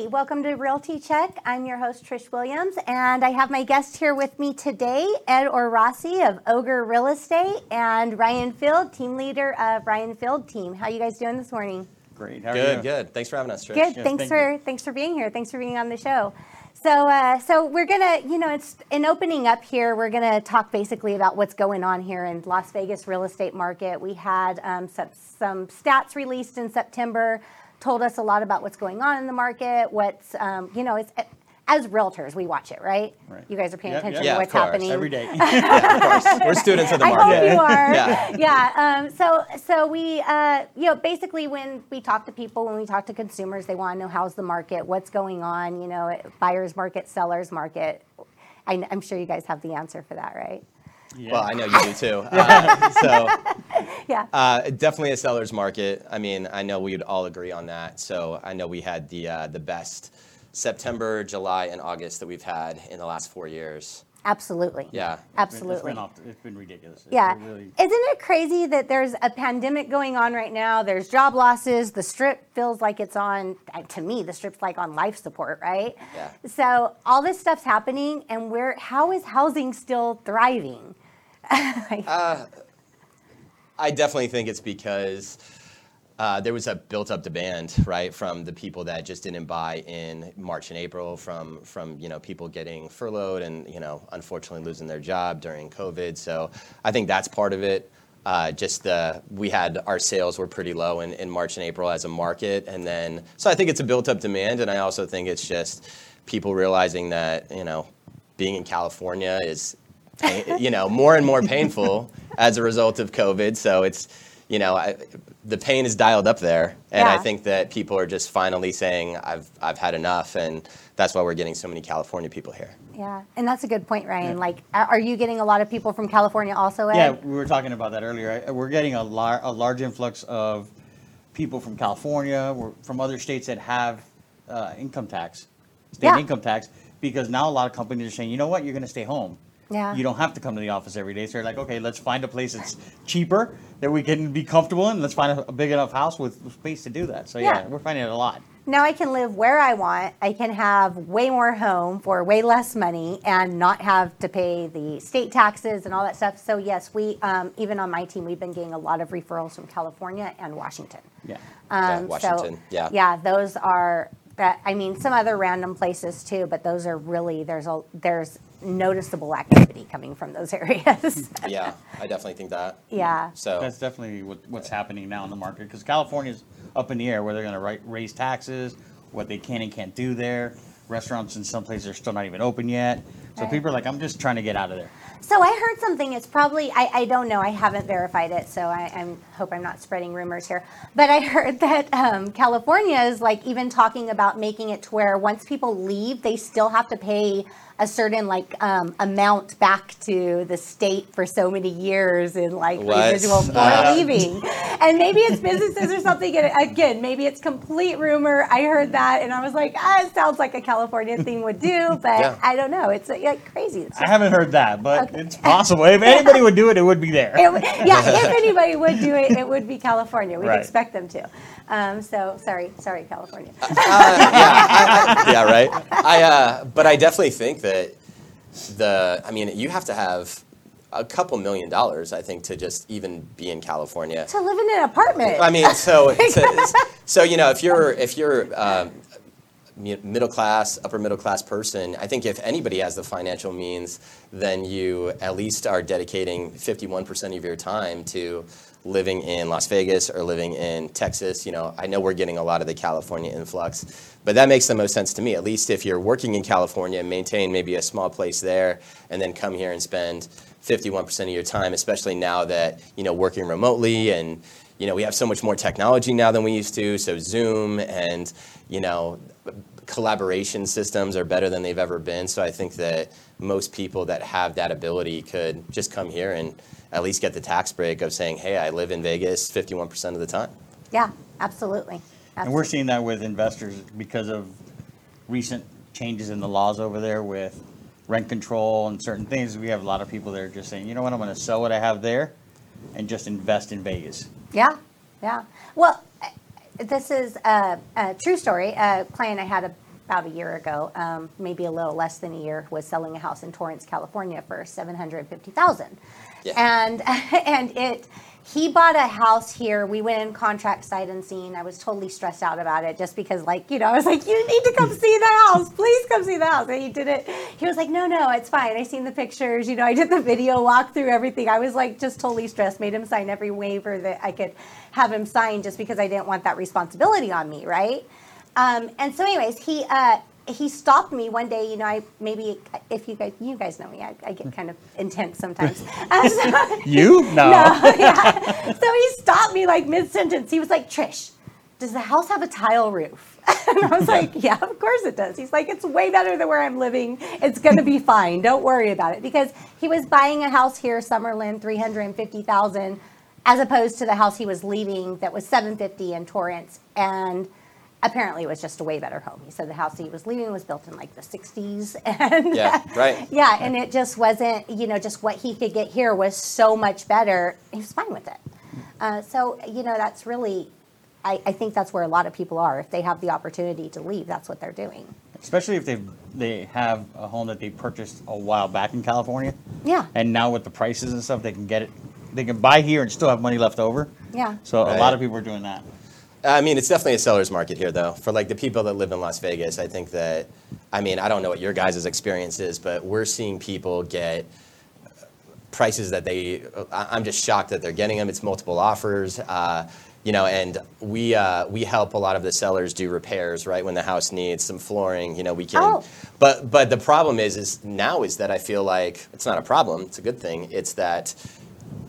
Hi, welcome to Realty Check. I'm your host, Trish Williams, and I have my guest here with me today, Ed Orossi of Ogre Real Estate, and Ryan Field, team leader of Ryan Field Team. How you guys doing this morning? Great. How are Good, you? good. Thanks for having us, Trish. Good. Yes, thanks thank for you. thanks for being here. Thanks for being on the show. So, uh, so we're gonna, you know, it's in opening up here. We're gonna talk basically about what's going on here in Las Vegas real estate market. We had um, some, some stats released in September, told us a lot about what's going on in the market. What's, um, you know, it's as realtors, we watch it, right? Right. You guys are paying Yeah, attention yeah. to Yeah, what's of course. happening Every day. of course. We're students of the market. I market. hope you are. Yeah. Yeah. Um, so, so we, uh, you know, basically when we talk to people, when we talk to consumers, they want to know how's the market, what's going on, you know, buyer's market, seller's market. I, I'm sure you guys have the answer for that, right? Yeah. Well, I know you do too. Uh, so, Yeah. uh, definitely a seller's market. I mean, I know we would all agree on that. So, I know we had the uh, the best September, July, and August that we've had in the last four years. Absolutely. Yeah. It's Absolutely. been, off, it's been ridiculous. It's Yeah. really- Isn't it crazy that there's a pandemic going on right now? There's job losses. The strip feels like it's on, uh, to me, the strip's like on life support, right? Yeah. So all this stuff's happening, and where, how is housing still thriving? I definitely think it's because uh, there was a built-up demand, right, from the people that just didn't buy in March and April, from from you know people getting furloughed and you know unfortunately losing their job during COVID. So I think that's part of it. Uh, just the we had our sales were pretty low in, in March and April as a market, and then so I think it's a built-up demand, and I also think it's just people realizing that you know being in California is pain, you know, more and more painful as a result of COVID. So it's, you know, I, the pain is dialed up there, and I think that people are just finally saying, "I've I've had enough," and that's why we're getting so many California people here. Yeah, and that's a good point, Ryan. Yeah. Like, are are you getting a lot of people from California also, Ed? yeah, we were talking about that earlier. We're getting a, lar- a large influx of people from California, from other states that have uh, income tax, state Yeah. income tax, because now a lot of companies are saying, you know what, you're going to stay home. Yeah. You don't have to come to the office every day. So they're like, okay, let's find a place that's cheaper that we can be comfortable in. Let's find a, a big enough house with, with space to do that. So yeah, Yeah. we're finding it a lot. Now I can live where I want. I can have way more home for way less money and not have to pay the state taxes and all that stuff. So yes, we um, even on my team, we've been getting a lot of referrals from California and Washington. Yeah. Yeah, Um, Washington, So, yeah. Yeah, those are that. I mean, some other random places too, but those are really there's a there's noticeable activity coming from those areas. yeah, I definitely think that. yeah. So That's definitely what, what's happening now in the market because California's up in the air where they're going to raise taxes, what they can and can't do there. Restaurants in some places are still not even open yet. So Right. people are like, I'm just trying to get out of there. So I heard something. It's probably I, I don't know. I haven't verified it, so I I'm, hope I'm not spreading rumors here. But I heard that um, California is like even talking about making it to where once people leave, they still have to pay a certain like um, amount back to the state for so many years in like What? residual for Uh. leaving. And maybe it's businesses or something. And again, maybe it's complete rumor. I heard that, and I was like, ah, it sounds like a California thing would do, but Yeah. I don't know. It's like crazy. It's I haven't heard that, but Okay. it's possible. If anybody would do it, it would be there. It yeah, if anybody would do it, it would be California. We'd Right. expect them to. Um, so sorry, sorry, California. yeah, right. I uh, but I definitely think that the I mean you have to have a couple million dollars I think to just even be in California. to live in an apartment. I mean, so so, so you know, if you're if you're um, middle class, upper middle class person, I think if anybody has the financial means, then you at least are dedicating 51% of your time to living in Las Vegas or living in Texas. You know, I know we're getting a lot of the California influx, but that makes the most sense to me. At least if you're working in California, and maintain maybe a small place there, and then come here and spend 51% of your time, especially now that you know working remotely and you know we have so much more technology now than we used to. So Zoom and you know collaboration systems are better than they've ever been. So I think that most people that have that ability could just come here and at least get the tax break of saying, "Hey, I live in Vegas 51% of the time." yeah, absolutely. And we're seeing that with investors because of recent changes in the laws over there with rent control and certain things. We have a lot of people that are just saying, you know what, I'm going to sell what I have there and just invest in Vegas. Yeah, yeah. Well, this is a, a true story. A client I had about a year ago, um, maybe a little less than a year, was selling a house in Torrance, California for seven hundred fifty thousand, Yeah. and and it. He bought a house here. We went in contract sight unseen. I was totally stressed out about it just because, like, you know, I was like, you need to come see the house. Please come see the house. And he did it. He was like, no, no, it's fine. I seen the pictures. You know, I did the video walk through everything. I was like, just totally stressed. Made him sign every waiver that I could have him sign just because I didn't want that responsibility on me, right? Um, and so, anyways, he uh, he stopped me one day. You know, I maybe if you guys you guys know me, I, I get kind of intense sometimes. Uh, so- You? No. no, yeah. So he stopped me like mid sentence. He was like, Trish, does the house have a tile roof? And I was like, yeah, of course it does. He's like, it's way better than where I'm living. It's going to be fine. Don't worry about it. Because he was buying a house here, Summerlin, 350000 as opposed to the house he was leaving that was 750 in Torrance. And apparently it was just a way better home. He said the house he was leaving was built in like the 60s. And Yeah, right. yeah, and it just wasn't, you know, just what he could get here was so much better. He was fine with it. Uh, so, you know, that's really, I, I think that's where a lot of people are. If they have the opportunity to leave, that's what they're doing. Especially if they they have a home that they purchased a while back in California, Yeah. and now with the prices and stuff, they can get it. They can buy here and still have money left over. Yeah. So a lot of people are doing that. I mean, it's definitely a seller's market here, though. For like the people that live in Las Vegas, I think that, I mean, I don't know what your guys' experience is, but we're seeing people get prices that they, I'm just shocked that they're getting them. It's multiple offers, uh, you know, and we uh, we help a lot of the sellers do repairs, right? When the house needs some flooring, you know, we can. Oh. But but the problem is is now is that I feel like it's not a problem. It's a good thing. It's that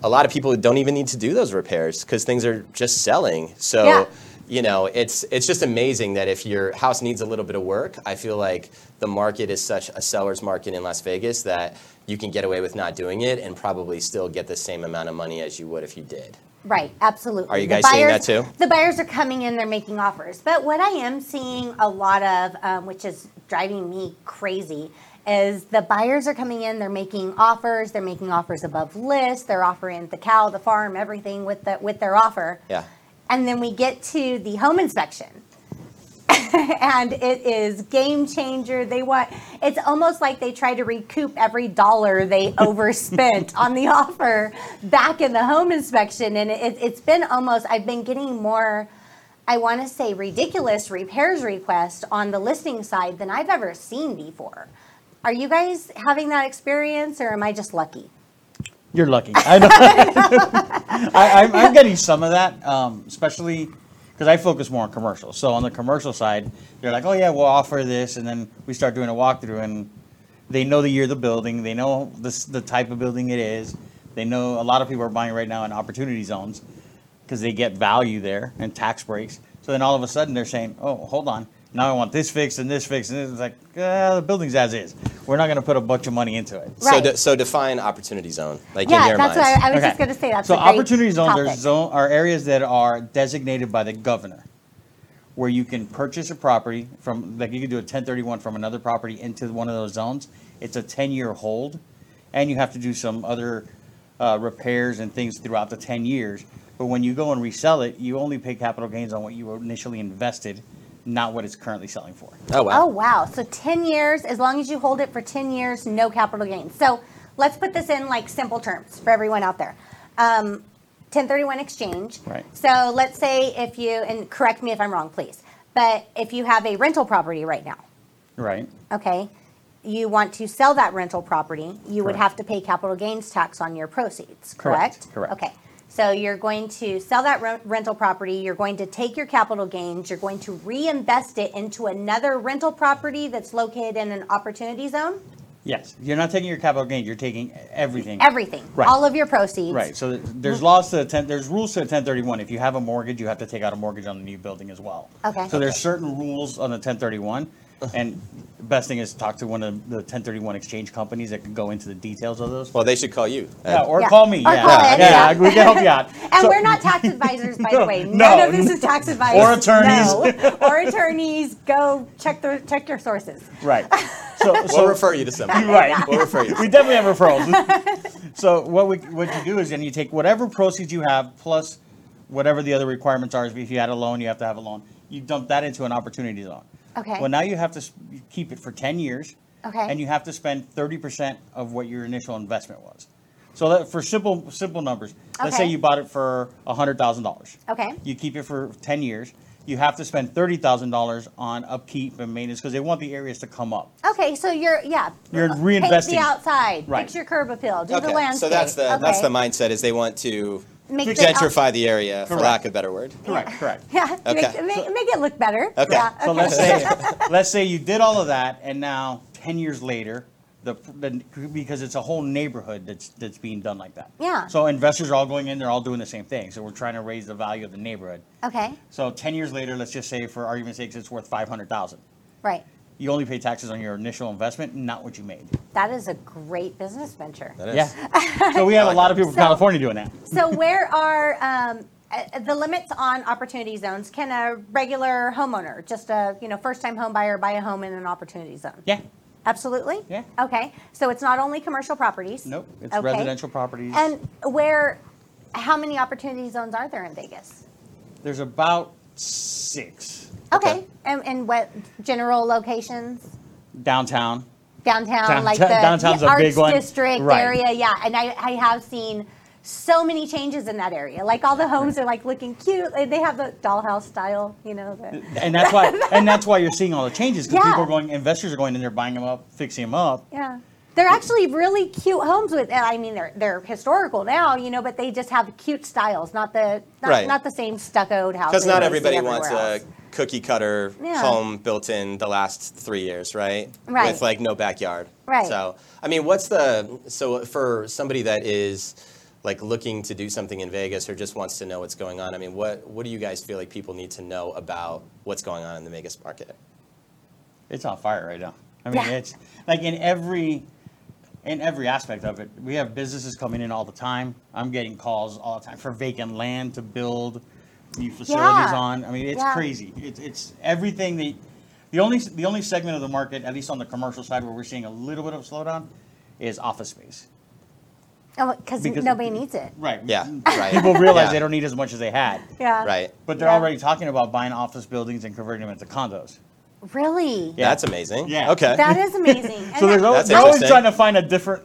a lot of people don't even need to do those repairs because things are just selling. So, Yeah. you know, it's it's just amazing that if your house needs a little bit of work, I feel like the market is such a seller's market in Las Vegas that you can get away with not doing it and probably still get the same amount of money as you would if you did. Right, absolutely. Are you guys seeing that too? The buyers are coming in, they're making offers. But what I am seeing a lot of, um, which is driving me crazy, is the buyers are coming in, they're making offers, they're making offers above list, they're offering the cow, the farm, everything with the with their offer. Yeah. And then we get to the home inspection. and it is game changer. They want it's almost like they try to recoup every dollar they overspent on the offer back in the home inspection. And it, it's been almost I've been getting more I want to say ridiculous repairs requests on the listing side than I've ever seen before. Are you guys having that experience or am I just lucky? You're lucky. I know. I, I'm, I'm getting some of that, um, especially because I focus more on commercials. So on the commercial side, they're like, "Oh yeah, we'll offer this," and then we start doing a walkthrough, and they know the year of the building, they know the s- the type of building it is, they know a lot of people are buying right now in opportunity zones because they get value there and tax breaks. So then all of a sudden they're saying, "Oh, hold on." Now I want this fixed and this fixed, and it's like uh, the building's as is. We're not going to put a bunch of money into it. So Right. de- so define opportunity zone, like in Yeah, your that's minds. what I, I was Okay. just going to say. That's so a great opportunity zones are topic. zone are areas that are designated by the governor, where you can purchase a property from like you can do a 1031 from another property into one of those zones. It's a 10 year hold, and you have to do some other uh, repairs and things throughout the 10 years. But when you go and resell it, you only pay capital gains on what you initially invested, not what it's currently selling for. Oh wow. Oh, wow. So 10 years, as long as you hold it for 10 years, no capital gains. So let's put this in like simple terms for everyone out there. Um, 1031 exchange. Right. So let's say if you, and correct me if I'm wrong, please, but if you have a rental property right now, Right. okay, you want to sell that rental property, you would have to pay capital gains tax on your proceeds, Correct, correct? correct. Okay. So you're going to sell that re- rental property, you're going to take your capital gains, you're going to reinvest it into another rental property that's located in an opportunity zone, Yes. You're not taking your capital gains. You're taking everything. everything, Right. all of your proceeds. Right. So there's laws to a ten, there's rules to a 1031. If you have a mortgage, you have to take out a mortgage on the new building as well. Okay. So there's certain rules on the 1031, and best thing is talk to one of the 1031 exchange companies that can go into the details of those. Well, they should call you. yeah, or Yeah. call me. Or yeah. call Ed, yeah, yeah. we can help you out. And So- we're not tax advisors, by the way. None No. of this is tax advice. Or attorneys. No. Or attorneys. Go check the check your sources. right. So, We'll refer you to somebody. right. We'll refer you. we definitely have referrals. so what we what you do is then you take whatever proceeds you have plus whatever the other requirements are. If you had a loan, you have to have a loan. You dump that into an opportunity zone. Okay. Well, now you have to s- keep it for ten years. Okay. And you have to spend thirty percent of what your initial investment was. So that for simple simple numbers, let's say Okay. you bought it for hundred thousand dollars. Okay. You keep it for ten years. You have to spend thirty thousand dollars on upkeep and maintenance because they want the areas to come up. Okay, so you're yeah. You're Paint reinvesting. the outside. Right. Fix your curb appeal. Do the Okay, landscape. so that's the that's Okay. the mindset is they want to Make the gentrify the area, for lack of a better word. Correct. Correct. Yeah. Okay. Make, make, make it look better. Okay. Yeah. So let's say, let's say you did all of that, and now ten years later, the, the because it's a whole neighborhood that's that's being done like that. Yeah. So investors are all going in; they're all doing the same thing. So we're trying to raise the value of the neighborhood. Okay. So ten years later, let's just say, for argument's sake, it's worth five hundred thousand. Right. You only pay taxes on your initial investment, not what you made. That is a great business venture. That is. Yeah. so we have a lot that. of people from So- California doing that. So where are um, uh, the limits on opportunity zones? Can a regular homeowner, just a you know first time home buyer, buy a home in an opportunity zone? Yeah. Absolutely. Yeah. Okay. So it's not only commercial properties. Nope. It's Okay. residential properties. And where? How many opportunity zones are there in Vegas? There's about six Okay. Okay. And, and what general locations? downtown. Downtown, Down- like the, downtown's the a arts big one. district Right. area. Yeah. And I, I have seen so many changes in that area. Like all the homes are like looking cute. They have the dollhouse style, you know. The, and that's why and that's why you're seeing all the changes because Yeah. people are going investors are going in there buying them up fixing them up Yeah. They're actually really cute homes with I mean they're they're historical now, you know, but they just have cute styles, not the not, Right. not the same stuccoed houses. Because not everybody wants everywhere a cookie cutter Yeah. home built in the last three years, right? Right. With like no backyard. Right. So, I mean, what's the so for somebody that is like looking to do something in Vegas or just wants to know what's going on? I mean, what what do you guys feel like people need to know about what's going on in the Vegas market? it's on fire right now i mean Yeah. it's like in every in every aspect of it we have businesses coming in all the time i'm getting calls all the time for vacant land to build new facilities Yeah. on i mean it's Yeah. crazy it's, it's everything that the only the only segment of the market at least on the commercial side where we're seeing a little bit of slowdown is office space Oh, cause Because- nobody needs it. right Yeah. Right. people realize Yeah. they don't need as much as they had Yeah. Right. But they're Yeah. already talking about buying office buildings and converting them into condos. Really? Yeah. That's amazing. Yeah. Okay. That is amazing. So they're, always, they're always trying to find a different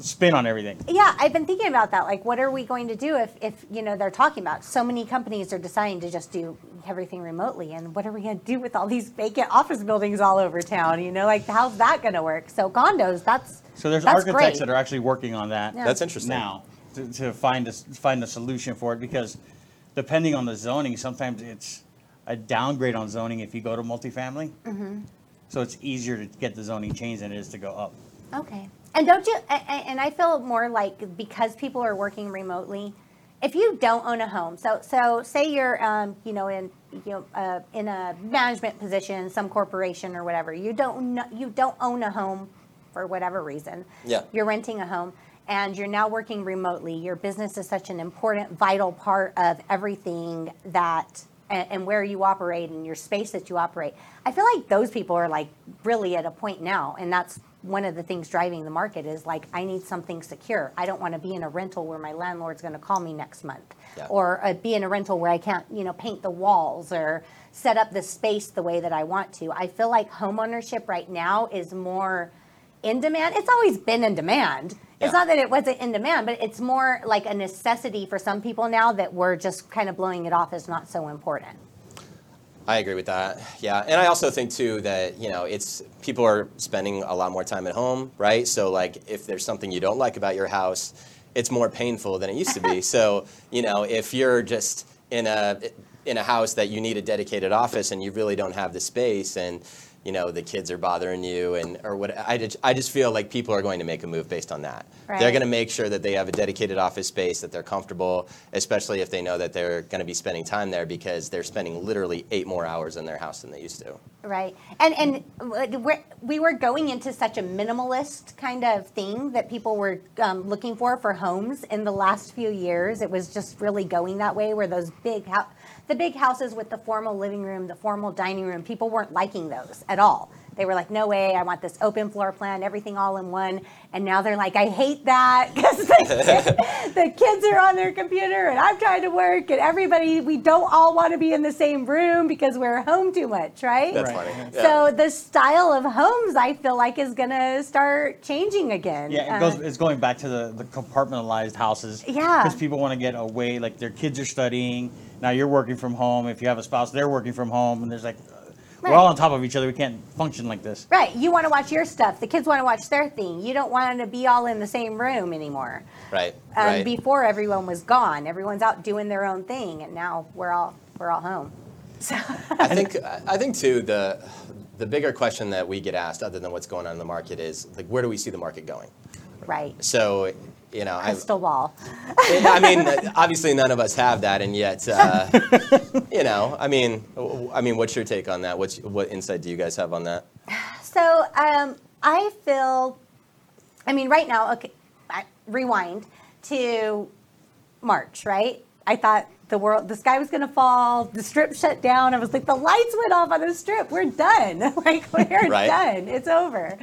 spin on everything. yeah, I've been thinking about that. Like, what are we going to do if, if you know they're talking about so many companies are deciding to just do everything remotely, and what are we going to do with all these vacant office buildings all over town? You know, like how's that going to work? So condos, that's So there's that's architects great. that are actually working on that Yeah. That's interesting. now to, to find a, find a solution for it because depending on the zoning, sometimes it's a downgrade on zoning if you go to multifamily. Mm-hmm. So it's easier to get the zoning change than it is to go up. Okay. And don't you, a- a- and I feel more like because people are working remotely, if you don't own a home, so, so say you're, um, you know, in, you know, uh, in a management position, some corporation or whatever, you don't, kn- you don't own a home for whatever reason. Yeah. You're renting a home and you're now working remotely. Your business is such an important, vital part of everything that, and, and where you operate and your space that you operate. I feel like those people are like really at a point now, and that's one of the things driving the market is like I need something secure. I don't want to be in a rental where my landlord's going to call me next month, Yeah. or uh, be in a rental where I can't, you know, paint the walls or set up the space the way that I want to. I feel like homeownership right now is more in demand. It's always been in demand. Yeah. It's not that it wasn't in demand, but it's more like a necessity for some people now that we're just kind of blowing it off as not so important. I agree with that. Yeah, and I also think too that you know it's people are spending a lot more time at home, right? So like if there's something you don't like about your house, it's more painful than it used to be. so you know if you're just in a in a house that you need a dedicated office and you really don't have the space and you know the kids are bothering you and or what I just, I just feel like people are going to make a move based on that. They're going to make sure that they have a dedicated office space that they're comfortable, especially if they know that they're going to be spending time there because they're spending literally eight more hours in their house than they used to. Right. And and we're, we were going into such a minimalist kind of thing that people were um, looking for for homes in the last few years. It was just really going that way, where those big hou- the big houses with the formal living room, the formal dining room, people weren't liking those. at all. They were like, no way, I want this open floor plan, everything all in one. And now they're like, I hate that because the, the kids are on their computer and I'm trying to work and everybody, we don't all want to be in the same room because we're home too much, right? That's Right. funny. So the style of homes, I feel like, is going to start changing again. Yeah, it Uh. It's going back to the, the compartmentalized houses. Yeah. Because people want to get away. Like their kids are studying. Now you're working from home. If you have a spouse, they're working from home, and there's like, uh, we're all on top of each other. We can't function like this. Right. You want to watch your stuff. The kids want to watch their thing. You don't want to be all in the same room anymore. Right. Um, right. Before everyone was gone, everyone's out doing their own thing, and now we're all we're all home. So I think I think too the the bigger question that we get asked, other than what's going on in the market, is like where do we see the market going? right, So, you know, I, crystal ball. I mean, obviously none of us have that, and yet, uh, you know, I mean, I mean, what's your take on that? What's what insight do you guys have on that? So um, I feel, I mean, right now, okay, I, rewind to March, right? I thought the world, the sky was going to fall, the strip shut down. I was like, the lights went off on the strip. We're done. like, we're Right. done. It's over.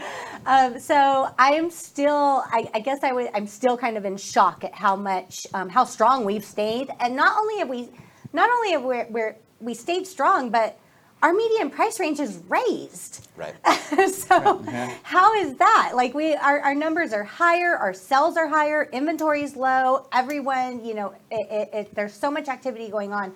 Um, so I'm still, I, I guess I would, I'm still kind of in shock at how much, um, how strong we've stayed. And not only have we, not only have we, we're, we stayed strong, but our median price range is raised. Right. so how is that? Like we our, our numbers are higher our sales are higher inventory is low everyone you know it, it, it, there's so much activity going on.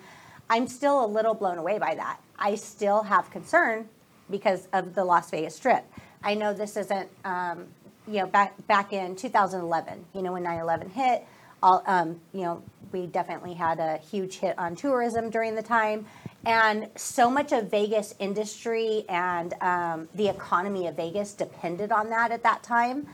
I'm still a little blown away by that. I still have concern because of the las vegas strip. I know this isn't um, you know back back in 2011 you know when 9-11 hit all um, you know we definitely had a huge hit on tourism during the time and so much of vegas industry and um, the economy of vegas depended on that at that time.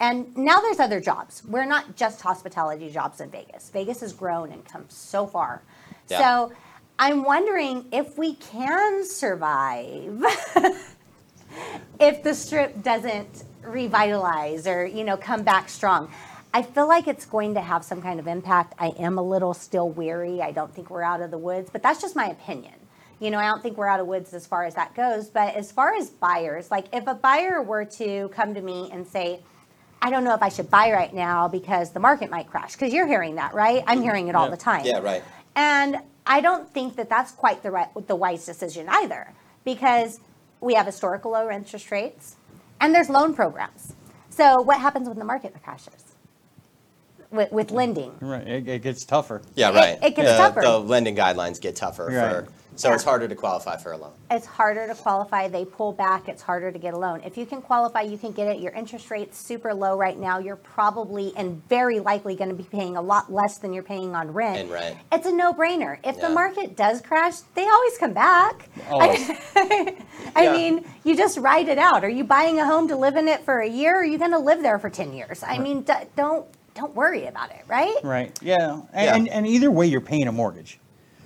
And now there's other jobs. We're not just hospitality jobs in vegas. Vegas has grown and come so far. Yeah. so i'm wondering if we can survive if the strip doesn't revitalize or you know come back strong i feel like it's going to have some kind of impact i am a little still weary i don't think we're out of the woods but that's just my opinion you know i don't think we're out of woods as far as that goes but as far as buyers like if a buyer were to come to me and say i don't know if i should buy right now because the market might crash because you're hearing that right i'm mm-hmm. hearing it all Yeah. the time Yeah, right. and I don't think that that's quite the right, the wise decision either, because we have historical low interest rates, and there's loan programs. So what happens when the market crashes? With, with lending, Right. It, it gets tougher. Yeah, right. it gets the, tougher. The lending guidelines get tougher Right. for, so Yeah. it's harder to qualify for a loan. it's harder to qualify. They pull back. It's harder to get a loan. If you can qualify, you can get it. Your interest rate's super low right now. You're probably and very likely going to be paying a lot less than you're paying on rent. And rent. It's a no-brainer. If Yeah. the market does crash, they always come back. Oh. Always. I Yeah. mean, you just ride it out. Are you buying a home to live in it for a year? Or are you going to live there for 10 years? I mean, d- don't don't worry about it, right? Right. Yeah. And, Yeah. and and either way, you're paying a mortgage.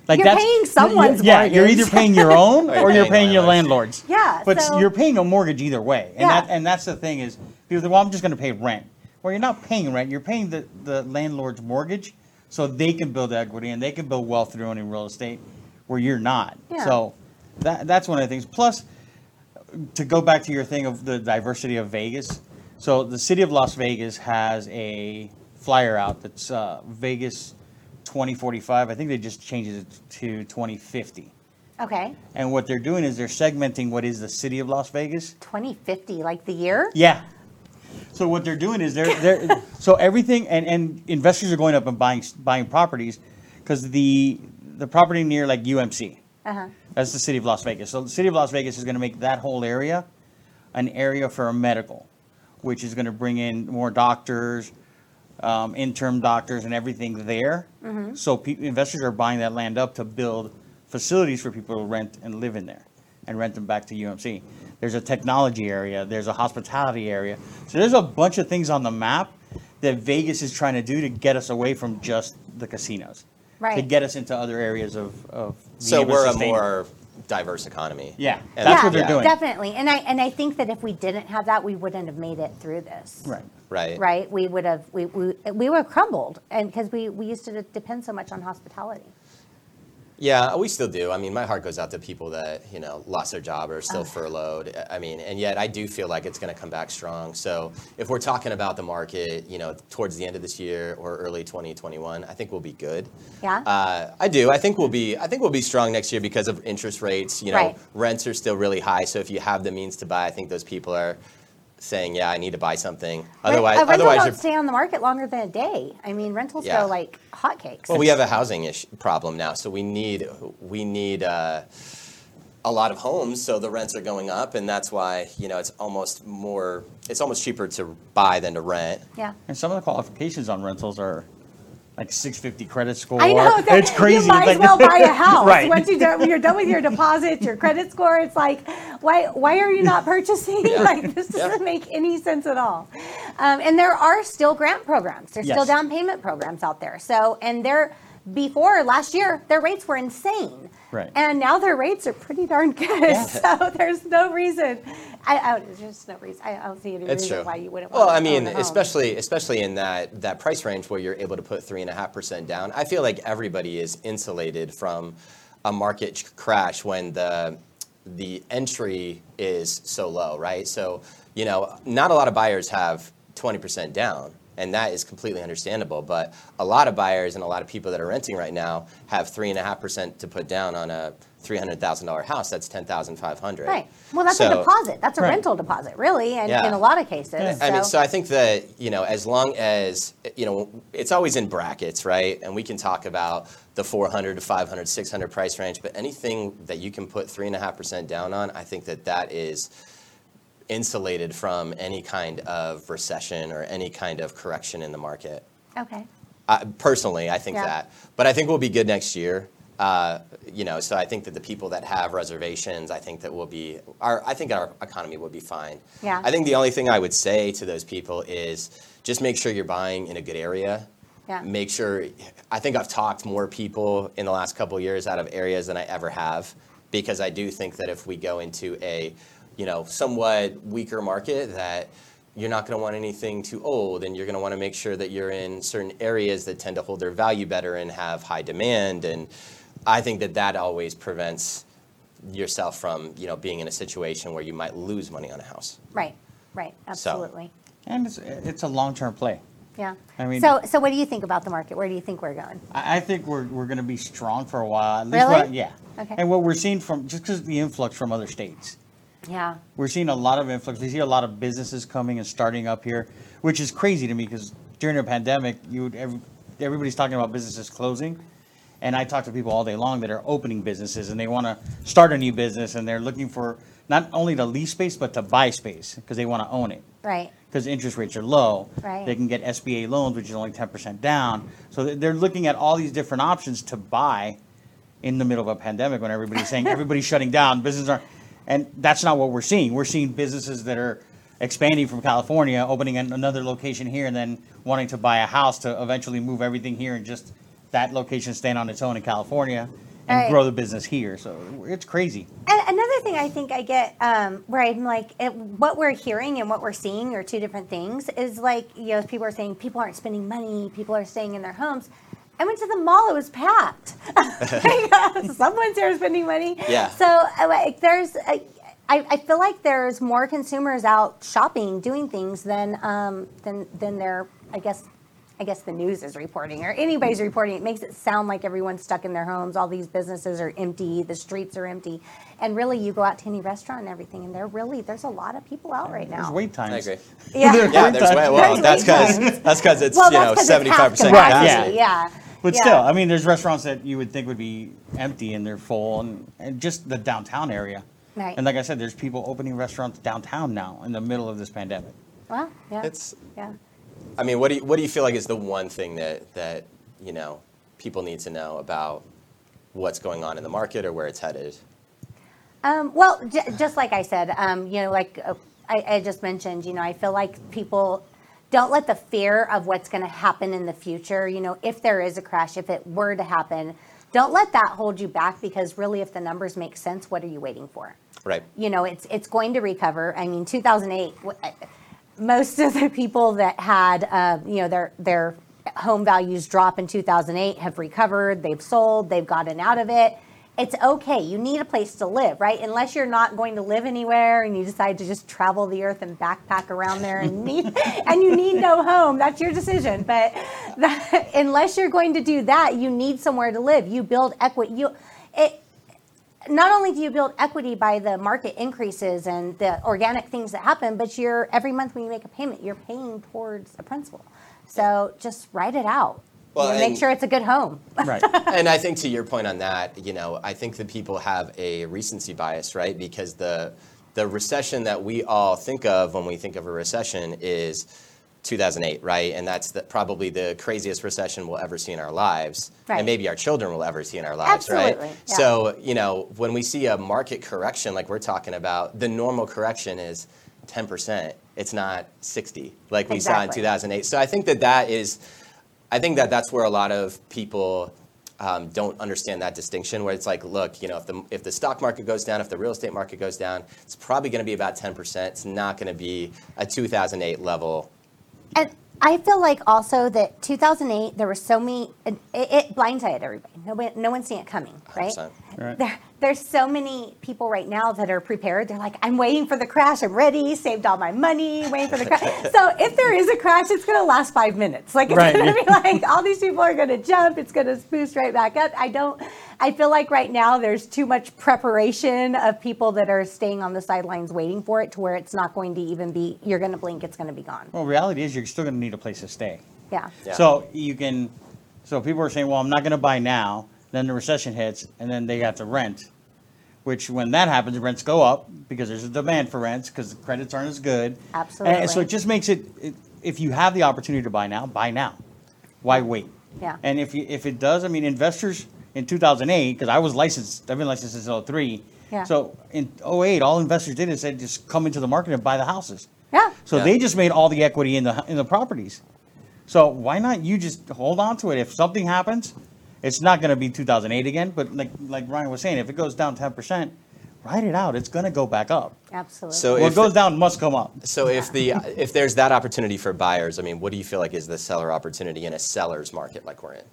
Like You're paying someone's Yeah, you're either paying your own oh, Or or you're you're paying paying your landlords. landlords. Yeah, But so- you're paying a mortgage either way, and Yeah. that and that's the thing is people say, well, I'm just going to pay rent. Well, you're not paying rent. You're paying the the landlord's mortgage, so they can build equity and they can build wealth through owning real estate, where you're not. Yeah. So that that's one of the things. Plus, to go back to your thing of the diversity of Vegas. So the city of Las Vegas has a flyer out that's uh, Vegas 2045. I think they just changed it to 2050. Okay. And what they're doing is they're segmenting what is the city of Las Vegas. 2050, like the year? Yeah. So what they're doing is they're they're so everything and, and investors are going up and buying buying properties because the the property near like UMC. Uh-huh. That's the city of Las Vegas. So the city of Las Vegas is going to make that whole area an area for a medical, which is going to bring in more doctors, um, interim doctors, and everything there. So pe- investors are buying that land up to build facilities for people to rent and live in there, and rent them back to UMC. There's a technology area. There's a hospitality area. So there's a bunch of things on the map that Vegas is trying to do to get us away from just the casinos. To get us into other areas of, of So being able to we're a more diverse economy. Yeah, And that's yeah, what they're doing. Definitely. And I and I think that if we didn't have that, we wouldn't have made it through this. Right. Right. Right? We would have we we, we would have crumbled and because we, we used to depend so much on hospitality. Yeah, we still do. I mean, my heart goes out to people that you know lost their job or are still furloughed. I mean, and yet I do feel like it's going to come back strong. So if we're talking about the market, you know, towards the end of this year or early 2021, I think we'll be good. Yeah? Uh, I do. I think we'll be. I think we'll be strong next year because of interest rates. You know, Right. rents are still really high. So if you have the means to buy, I think those people are saying, "Yeah, I need to buy something." Otherwise, a rental otherwise, don't stay on the market longer than a day. I mean, rentals Yeah. go like hotcakes. Well, we have a housing issue, problem now, so we need we need uh, a lot of homes, so the rents are going up, and that's why you know it's almost more it's almost cheaper to buy than to rent. yeah. And some of the qualifications on rentals are like 650 credit score. I know. that- It's crazy. You might as well buy a house. Right. Once you do, when you're done with your deposit, your credit score, it's like, why why are you not purchasing? Yeah. Like this Yeah. doesn't make any sense at all. Um, and there are still grant programs. There's still down payment programs out there. So and they're before last year, their rates were insane. Right. And now their rates are pretty darn good. Yeah. So there's no reason. I, I there's just no reason. I, I don't see any It's reason true. why you wouldn't. Well, want I to mean, own a home. especially especially in that that price range where you're able to put three and a half percent down. I feel like everybody is insulated from a market crash when the the entry is so low, right? So you know, not a lot of buyers have twenty percent down. And that is completely understandable. But a lot of buyers and a lot of people that are renting right now have three and a half percent to put down on a three hundred thousand dollar house. That's ten thousand five hundred. Right. Well, that's a deposit. That's a Right. rental deposit, really, and Yeah. in a lot of cases. Yeah. I mean, so I think that you know, as long as you know, it's always in brackets, right? And we can talk about the 400 to 500, 600 price range, but anything that you can put three and a half percent down on, I think that that is insulated from any kind of recession or any kind of correction in the market. okay. I, personally, I think Yeah. that, but I think we'll be good next year. Uh, you know, so I think that the people that have reservations, I think that will be our. I think our economy will be fine. Yeah. I think the only thing I would say to those people is just make sure you're buying in a good area. Yeah. Make sure. I think I've talked more people in the last couple of years out of areas than I ever have, because I do think that if we go into a, you know, somewhat weaker market, that you're not going to want anything too old, and you're going to want to make sure that you're in certain areas that tend to hold their value better and have high demand. And I think that that always prevents yourself from, you know, being in a situation where you might lose money on a house. Right. Right. Absolutely. And it's, it's a long-term play. Yeah. I mean- so so what do you think about the market? Where do you think we're going? I, I think we're, we're going to be strong for a while. At least Really? what- yeah. Okay. And what we're seeing from, just because the influx from other states, Yeah. we're seeing a lot of influx. We see a lot of businesses coming and starting up here, which is crazy to me because during the pandemic, you would, every, everybody's talking about businesses closing. And I talk to people all day long that are opening businesses and they want to start a new business and they're looking for not only to lease space, but to buy space because they want to own it. Right. because interest rates are low. Right. They can get SBA loans, which is only ten percent down. So they're looking at all these different options to buy in the middle of a pandemic when everybody's saying everybody's shutting down, businesses are, and that's not what we're seeing. We're seeing businesses that are expanding from California, opening an- another location here, and then wanting to buy a house to eventually move everything here and just that location stand on its own in California and Right. grow the business here. So it's crazy. And another thing I think I get um, where I'm like, it, what we're hearing and what we're seeing are two different things. Is like, you know, people are saying people aren't spending money, people are staying in their homes. I went to the mall; it was packed. Someone's there spending money. Yeah. So uh, like, there's, I, I I feel like there's more consumers out shopping, doing things than um, than than they're. I guess I guess the news is reporting or anybody's reporting. It makes it sound like everyone's stuck in their homes. All these businesses are empty. The streets are empty. And really, you go out to any restaurant and everything, and there really there's a lot of people out right There's now. wait times. I agree. Yeah. Yeah, there's way. Well, There's that's because that's because it's Well, you know that's 'cause it's seventy half five percent Right, capacity, yeah. Yeah. But Yeah. still, I mean, there's restaurants that you would think would be empty and they're full, and, and just the downtown area. Right. And like I said, there's people opening restaurants downtown now in the middle of this pandemic. Well, yeah. It's. yeah. I mean, what do you, what do you feel like is the one thing that that you know people need to know about what's going on in the market or where it's headed? Um, well, j- just like I said, um, you know, like uh, I, I just mentioned, you know, I feel like people don't let the fear of what's going to happen in the future, you know, if there is a crash, if it were to happen, don't let that hold you back because really, if the numbers make sense, what are you waiting for? Right. you know it's it's going to recover. I mean, 2008, uh, most of the people that had uh, you know their their home values drop in 2008 have recovered, they've sold, they've gotten out of it. It's okay. You need a place to live, right? Unless you're not going to live anywhere and you decide to just travel the earth and backpack around there and need and you need no home. That's your decision. But that, unless you're going to do that, you need somewhere to live. You build equity. You it not only do you build equity by the market increases and the organic things that happen, but you're every month when you make a payment, you're paying towards a principal. So just write it out. Well, You know, make sure it's a good home. Right. and I think to your point on that, you know, I think that people have a recency bias, right? Because the the recession that we all think of when we think of a recession is 2008, right? And that's the, probably the craziest recession we'll ever see in our lives, Right. and maybe our children will ever see in our lives, Absolutely, right? yeah. So, you know, when we see a market correction like we're talking about, the normal correction is 10%. It's not 60 like we saw in 2008. So I think that that is I think that that's where a lot of people um, don't understand that distinction. Where it's like, look, you know, if the if the stock market goes down, if the real estate market goes down, it's probably going to be about ten percent. It's not going to be a 2008 level. And I feel like also that 2008, there were so many, it, it blindsided everybody. Nobody, no one's seen it coming, right? 100%. Right. There, there's so many people right now that are prepared. They're like, I'm waiting for the crash. I'm ready. Saved all my money. Waiting for the crash. so if there is a crash, it's going to last five minutes. Like it's Right. going to be like all these people are going to jump. It's going to boost right back up. I don't. I feel like right now there's too much preparation of people that are staying on the sidelines waiting for it to where it's not going to even be. You're going to blink. It's going to be gone. Well, reality is you're still going to need a place to stay. Yeah. Yeah. So you can, so people are saying, well, I'm not going to buy now. Then the recession hits, and then they have to rent. Which, when that happens, rents go up because there's a demand for rents because the credits aren't as good. Absolutely. And so it just makes it, it. If you have the opportunity to buy now, buy now. Why wait? Yeah. And if you, if it does, I mean, investors in 2008, because I was licensed, I've been licensed since 03. Yeah. So in 08, all investors did is said just come into the market and buy the houses. Yeah. So Yeah. they just made all the equity in the in the properties. So why not you just hold on to it? If something happens, it's not going to be 2008 again. But like like Ryan was saying, if it goes down 10 percent, write it out. It's going to go back up. Absolutely. So What if goes down must come up. so if the if there's that opportunity for buyers, I mean, what do you feel like is the seller opportunity in a seller's market like we're in?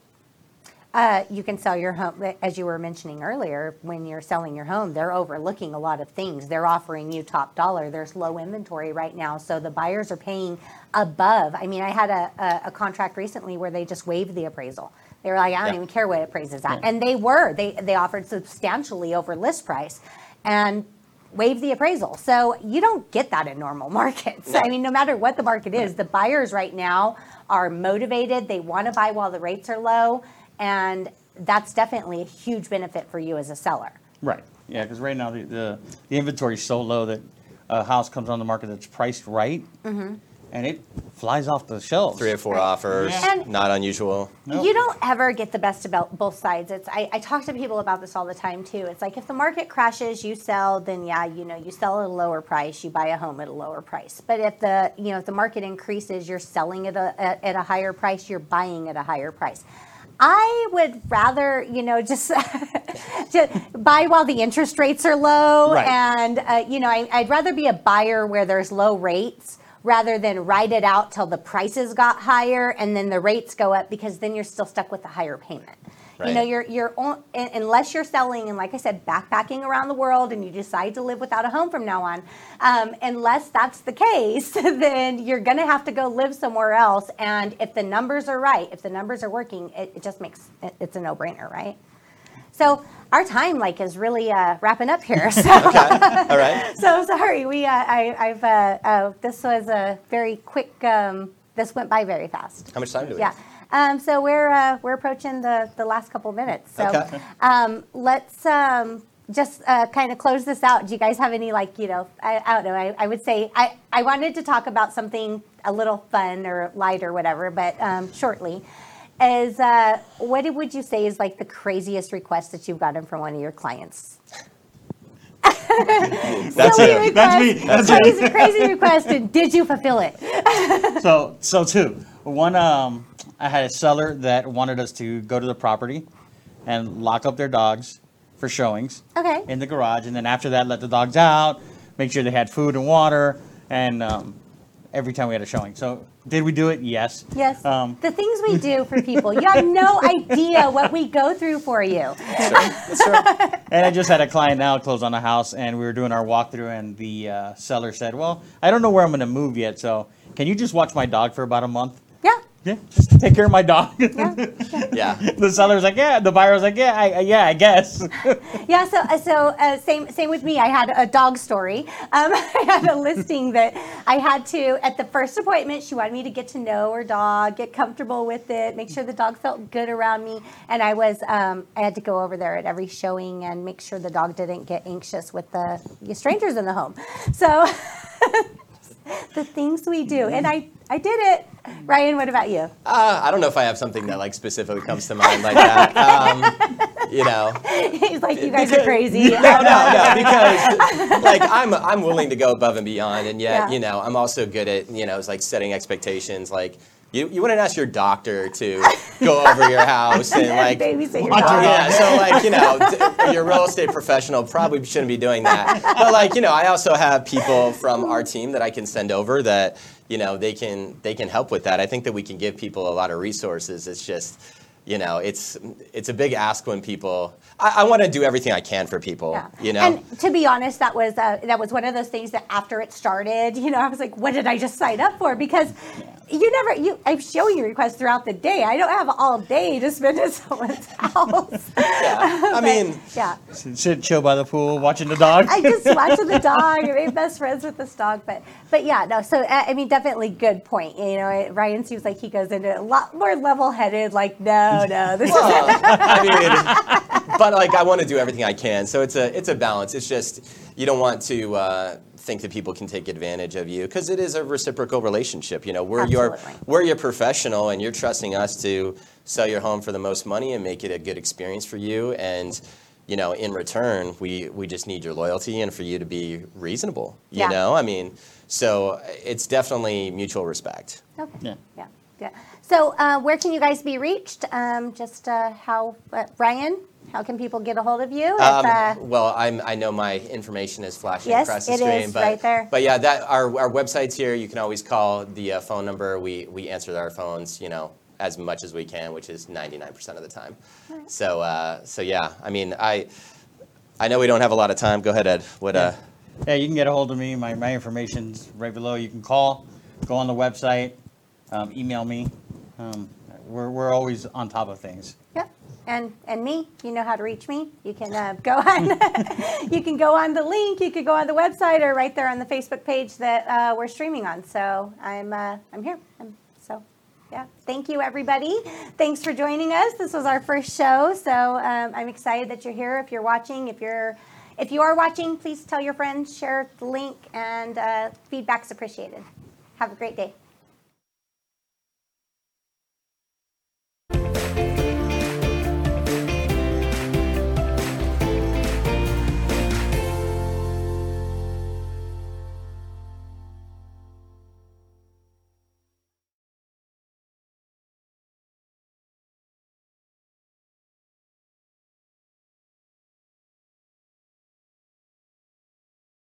Uh, you can sell your home, as you were mentioning earlier, when you're selling your home, they're overlooking a lot of things. They're offering you top dollar. There's low inventory right now, so the buyers are paying above. I mean, I had a, a, a contract recently where they just waived the appraisal. They were like, I don't Yeah. even care what it appraises at. And they were. They, they offered substantially over list price and waived the appraisal. So you don't get that in normal markets. No. I mean, no matter what the market is, the buyers right now are motivated. They want to buy while the rates are low. And that's definitely a huge benefit for you as a seller. Right. Yeah, because right now the, the the inventory is so low that a house comes on the market that's priced right, Mm-hmm. And it flies off the shelves. Three or four Right. offers, And- not unusual. No. You don't ever get the best about both sides. It's I, I talk to people about this all the time too. It's like if the market crashes, you sell, then yeah, you know, you sell at a lower price, you buy a home at a lower price. But if the you know if the market increases, you're selling at a at, at a higher price, you're buying at a higher price. I would rather, you know, just, just buy while the interest rates are low, Right. and uh, you know, I, I'd rather be a buyer where there's low rates rather than ride it out till the prices got higher and then the rates go up because then you're still stuck with the higher payment. You know, Right. you're you're on, unless you're selling and like I said, backpacking around the world and you decide to live without a home from now on. Um, unless that's the case, then you're going to have to go live somewhere else. And if the numbers are right, if the numbers are working, it, it just makes it, it's a no brainer, right? So our time like is really uh, wrapping up here. So. All right. So sorry, we uh, I, I've uh, uh, this was a very quick. Um, this went by very fast. How much time do we Yeah. have? Um, so we're uh, we're approaching the the last couple of minutes. So Okay. um, let's um, just uh, kind of close this out. Do you guys have any like you know I, I don't know. I, I would say I I wanted to talk about something a little fun or light or whatever, but um, shortly. Is uh, what would you say is like the craziest request that you've gotten from one of your clients? That's Silly it. That's me. That's crazy, crazy request, and did you fulfill it? So so two. One, um, I had a seller that wanted us to go to the property and lock up their dogs for showings Okay. in the garage, and then after that, let the dogs out, make sure they had food and water, and um, every time we had a showing. So did we do it? Yes. Yes. Um, the things we do for people, you have no idea what we go through for you. That's and I just had a client now close on a house, and we were doing our walkthrough, and the uh, seller said, "Well, I don't know where I'm going to move yet, so can you just watch my dog for about a month?" Yeah. Yeah, just take care of my dog. Yeah. Yeah. the seller's like, "Yeah." The buyer's like, "Yeah, I, I- yeah, I guess." Yeah, so uh, so uh, same same with me. I had a dog story. Um, I had a listing that I had to at the first appointment. She wanted me to get to know her dog, get comfortable with it, make sure the dog felt good around me, and I was um, I had to go over there at every showing and make sure the dog didn't get anxious with the, the strangers in the home. So the things we do, and I I did it. Ryan, what about you? Uh, I don't know if I have something that like specifically comes to mind like that. Um, you know, He's like, you guys are Because- crazy. no, no, no, because like I'm I'm willing to go above and beyond, and yet Yeah. you know I'm also good at you know it's like setting expectations. Like you, you wouldn't ask your doctor to go over your house and like Babysit your dog. yeah, so like you know, your real estate professional probably shouldn't be doing that. But like you know, I also have people from our team that I can send over that you know they can they can help with that. I think that we can give people a lot of resources. It's just you know, it's it's a big ask when people. I, I want to do everything I can for people. Yeah. You know. And to be honest, that was uh, that was one of those things that after it started, you know, I was like, what did I just sign up for? Because you never you I'm showing you requests throughout the day. I don't have all day to spend at someone's house. yeah. I mean, yeah. Sit chill by the pool, watching the dog. I just watching the dog. I made best friends with this dog, but but yeah, no. So uh, I mean, definitely good point. You know, Ryan seems like he goes into it a lot more level-headed. Like, no, no, this is well, I mean, but like I want to do everything I can. So it's a it's a balance. It's just you don't want to uh, think that people can take advantage of you because it is a reciprocal relationship. You know, we're your Absolutely. we're your professional, and you're trusting us to sell your home for the most money and make it a good experience for you. And you know, in return, we we just need your loyalty and for you to be reasonable. You Yeah. know, I mean, so it's definitely mutual respect. Okay. Yeah. Yeah. Yeah. So, uh, where can you guys be reached? Um, just uh, how, uh, Ryan? How can people get a hold of you? If, Um, uh, well, I'm, I know my information is flashing Yes, across the it screen, is, but right there. but yeah, that our, our website's here. You can always call the uh, phone number. We we answer our phones, you know, as much as we can, which is 99% of the time. So uh, so yeah, I mean, I I know we don't have a lot of time. Go ahead, Ed. What uh? Yeah, you can get a hold of me. My, my information's right below. You can call, go on the website, um, email me. Um, we're, we're always on top of things. Yep. And and me, you know how to reach me. You can uh, go on. you can go on the link. You could go on the website or right there on the Facebook page that uh, we're streaming on. So I'm uh, I'm here. I'm, so yeah, thank you everybody. Thanks for joining us. This was our first show, so um, I'm excited that you're here. If you're watching, if you're if you are watching, please tell your friends, share the link, and uh, feedback's appreciated. Have a great day.